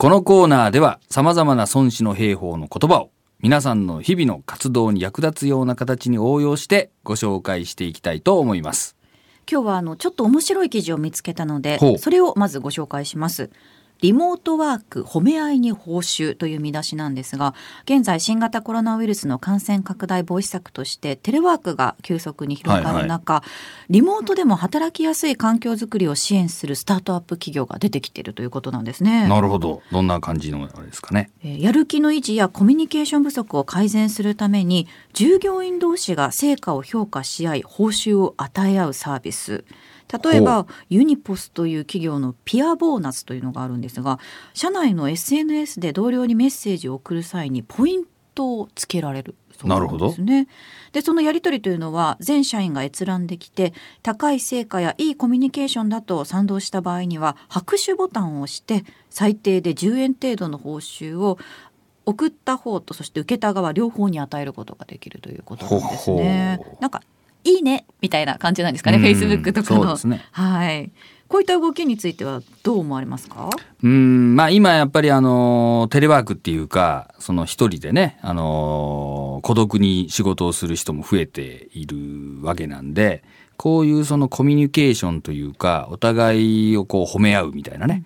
このコーナーでは様々な孫子の兵法の言葉を皆さんの日々の活動に役立つような形に応用してご紹介していきたいと思います。今日はあのちょっと面白い記事を見つけたのでそれをまずご紹介します。リモートワーク褒め合いに報酬という見出しなんですが現在新型コロナウイルスの感染拡大防止策としてテレワークが急速に広がる中、リモートでも働きやすい環境づくりを支援するスタートアップ企業が出てきているということなんですね。なるほど。どんな感じのあれですかね？えーやる気の維持やコミュニケーション不足を改善するために従業員同士が成果を評価し合い報酬を与え合うサービス例えばユニポスという企業のピアボーナスというのがあるんですが社内の SNS で同僚にメッセージを送る際にポイントをつけられるそうなんですね。でそのやり取りというのは全社員が閲覧できて高い成果やいいコミュニケーションだと賛同した場合には拍手ボタンを押して最低で10円程度の報酬を送った方とそして受けた側両方に与えることができるということなんですねほほ。なんかいいねみたいな感じなんですかね、うんフェイスブックとかの。ねはい。こういった動きについてはどう思われますか？うん、まあ今やっぱりあの、テレワークっていうか、その一人でね、あの、孤独に仕事をする人も増えているわけなんで、こういうそのコミュニケーションというか、お互いをこう褒め合うみたいなね、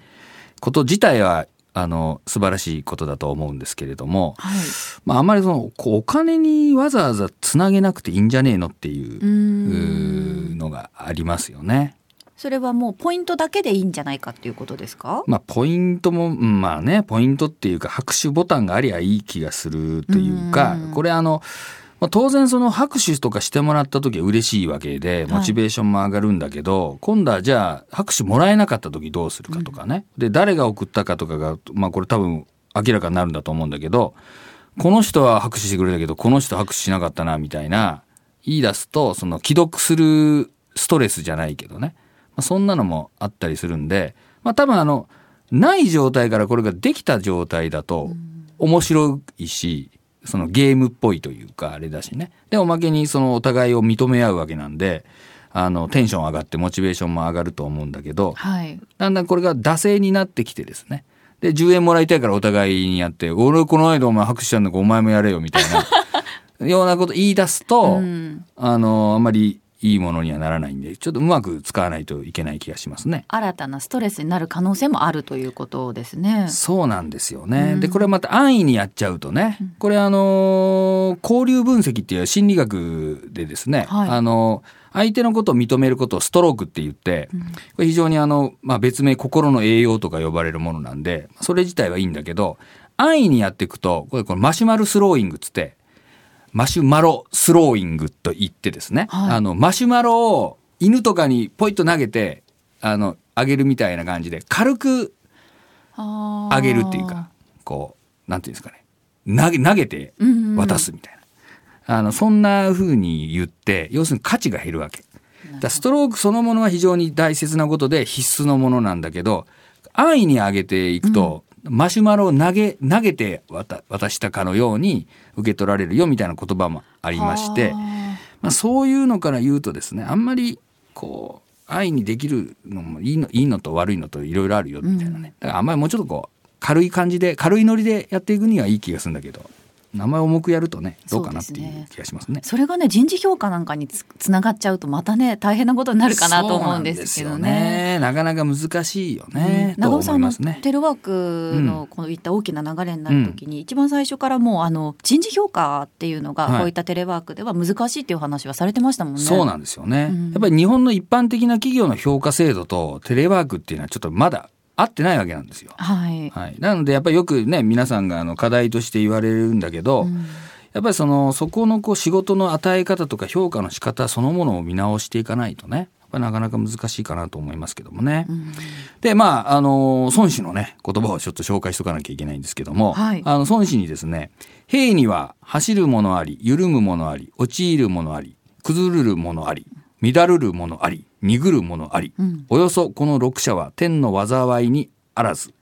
こと自体は、あの、素晴らしいことだと思うんですけれども、はい。まああんまりその、こうお金にわざわざつなげなくていいんじゃねえのっていうのがありますよね。それはもうポイントだけでいいんじゃないかっていうことですか？まあ、ポイントも、うんまあね、ポイントっていうか、拍手ボタンがありゃいい気がするというかうん、これあの、まあ、当然その拍手とかしてもらった時は嬉しいわけで、モチベーションも上がるんだけど、今度はじゃあ、拍手もらえなかった時どうするかとかね。で、誰が送ったかとかが、まあこれ多分明らかになるんだと思うんだけど、この人は拍手してくれたけど、この人拍手しなかったな、みたいな、言い出すと、その既読するストレスじゃないけどね。まあ、そんなのもあったりするんで、まあ多分あの、ない状態からこれができた状態だと面白いし、そのゲームっぽいというかあれだしね。で、おまけにそのお互いを認め合うわけなんで、あの、テンション上がってモチベーションも上がると思うんだけど、はい。だんだんこれが惰性になってきてですね。で、10円もらいたいからお互いにやって、俺この間お前拍手したんだからお前もやれよみたいな、ようなこと言い出すと、うんあの、あんまりいいものにはならないんで、ちょっとうまく使わないといけない気がしますね。新たなストレスになる可能性もあるということですね。そうなんですよね。うんで、これまた安易にやっちゃうとね、これあのー交流分析っていう心理学でですね、はいあの相手のことを認めることをストロークって言って、これ非常にあの、まあ、別名心の栄養とか呼ばれるものなんで、それ自体はいいんだけど、安易にやっていくと、これこれマシュマロスローイングっつって、マシュマロスローイングと言ってですね、はいあの、マシュマロを犬とかにポイッと投げて、あの、あげるみたいな感じで、軽くああげるっていうか、こう、なんていうんですかね。投げ、投げて渡すみたいな。あの、そんな風に言って、要するに価値が減るわけ。だストロークそのものは非常に大切なことで必須のものなんだけど、安易に上げていくと、マシュマロを投げ、投げて渡渡したかのように受け取られるよみたいな言葉もありまして、まあ、そういうのから言うとですね、あんまり、こう、安易にできるのもいいの、いいのと悪いのといろいろあるよみたいなね。だからあんまりもうちょっとこう、軽い感じで、軽いノリでやっていくにはいい気がするんだけど、名前重くやるとね、どうかなっていそう気がしますね。それがね人事評価なんかにつつながっちゃうとまたね大変なことになるかなと思うんですけどね。ね。なかなか難しいよね。と思長尾さんのいますね。テレワークのこういった大きな流れになるときに、一番最初からもうあの人事評価っていうのがはいこういったテレワークでは難しいっていう話はされてましたもんね。そうなんですよね、うんやっぱり日本の一般的な企業の評価制度とテレワークっていうのはちょっとまだ合ってないわけなんですよ。はい。はい、なのでやっぱりよくね皆さんがあの課題として言われるんだけど、うんやっぱりそのそこのこう仕事の与え方とか評価の仕方そのものを見直していかないとねなかなか難しいかなと思いますけどもね。うんでまああの孫子のね言葉をちょっと紹介しとかなきゃいけないんですけども、はいあの孫子にですね「兵には走るものあり緩むものあり陥るものあり崩るものあり乱るるものあり鈍るものあり、うん。およそこの六者は天の災いにあらず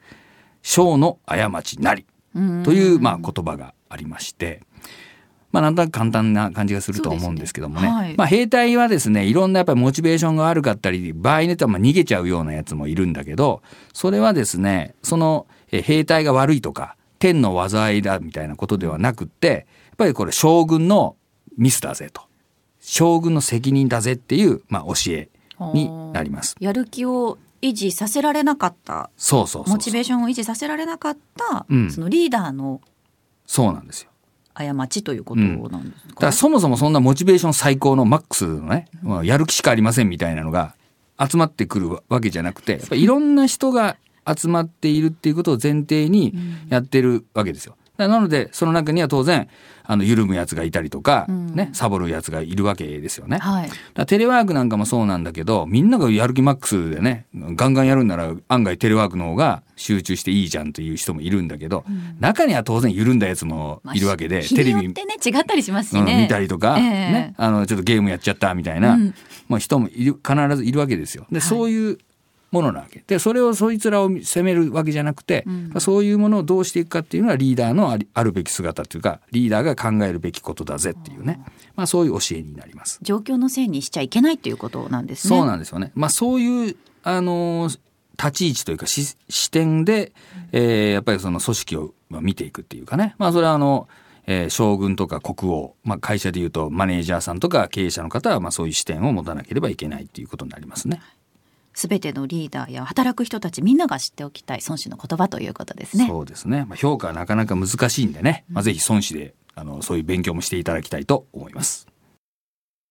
小の過ちなり」うん。という、まあ、言葉がありまして、まあ、なんとなく簡単な感じがすると思うんですけどもね。ねはい。まあ、兵隊はですね、いろんなやっぱりモチベーションが悪かったり、場合によってはまあ逃げちゃうようなやつもいるんだけど、それはですね、そのえ兵隊が悪いとか天の災いだみたいなことではなくってやっぱりこれ将軍のミスだぜと。将軍の責任だぜっていう、まあ、教えになります。やる気を維持させられなかったそうそうそうモチベーションを維持させられなかった、うんそのリーダーのそうなんですよ。過ちということなんですだかか、らそもそもそんなモチベーション最高のマックスのね、まあやる気しかありませんみたいなのが集まってくるわけじゃなくて、やっぱいろんな人が集まっているっていうことを前提にやってるわけですよ。なので、その中には当然、あの、緩むやつがいたりとか、うん。ね、サボるやつがいるわけですよね。はい。テレワークなんかもそうなんだけど、みんながやる気マックスでね、ガンガンやるんなら案外テレワークの方が集中していいじゃんという人もいるんだけど、中には当然緩んだやつもいるわけで、日テレビってね違ったりしますしうんね、見たりとか、ええ。ね、あのちょっとゲームやっちゃったみたいな、うん。まあ、人もいる必ずいるわけですよ。で、そういうものなわけでそれをそいつらを責めるわけじゃなくて、うんそういうものをどうしていくかっていうのはリーダーのありあるべき姿っていうかリーダーが考えるべきことだぜっていうね、まあ、そういう教えになります。状況のせいにしちゃいけないということなんですね。そうなんですよね。まあそういう、あのー立ち位置というかし視点で、えーやっぱりその組織をまあ見ていくっていうかね。まあそれはあの、えー将軍とか国王、まあ会社でいうとマネージャーさんとか経営者の方はまあそういう視点を持たなければいけないっていうことになりますね。すべてのリーダーや働く人たちみんなが知っておきたい孫子の言葉ということですね。そうですね。まあ評価はなかなか難しいんでね。まあぜひ孫子で、あの、そういう勉強もしていただきたいと思います。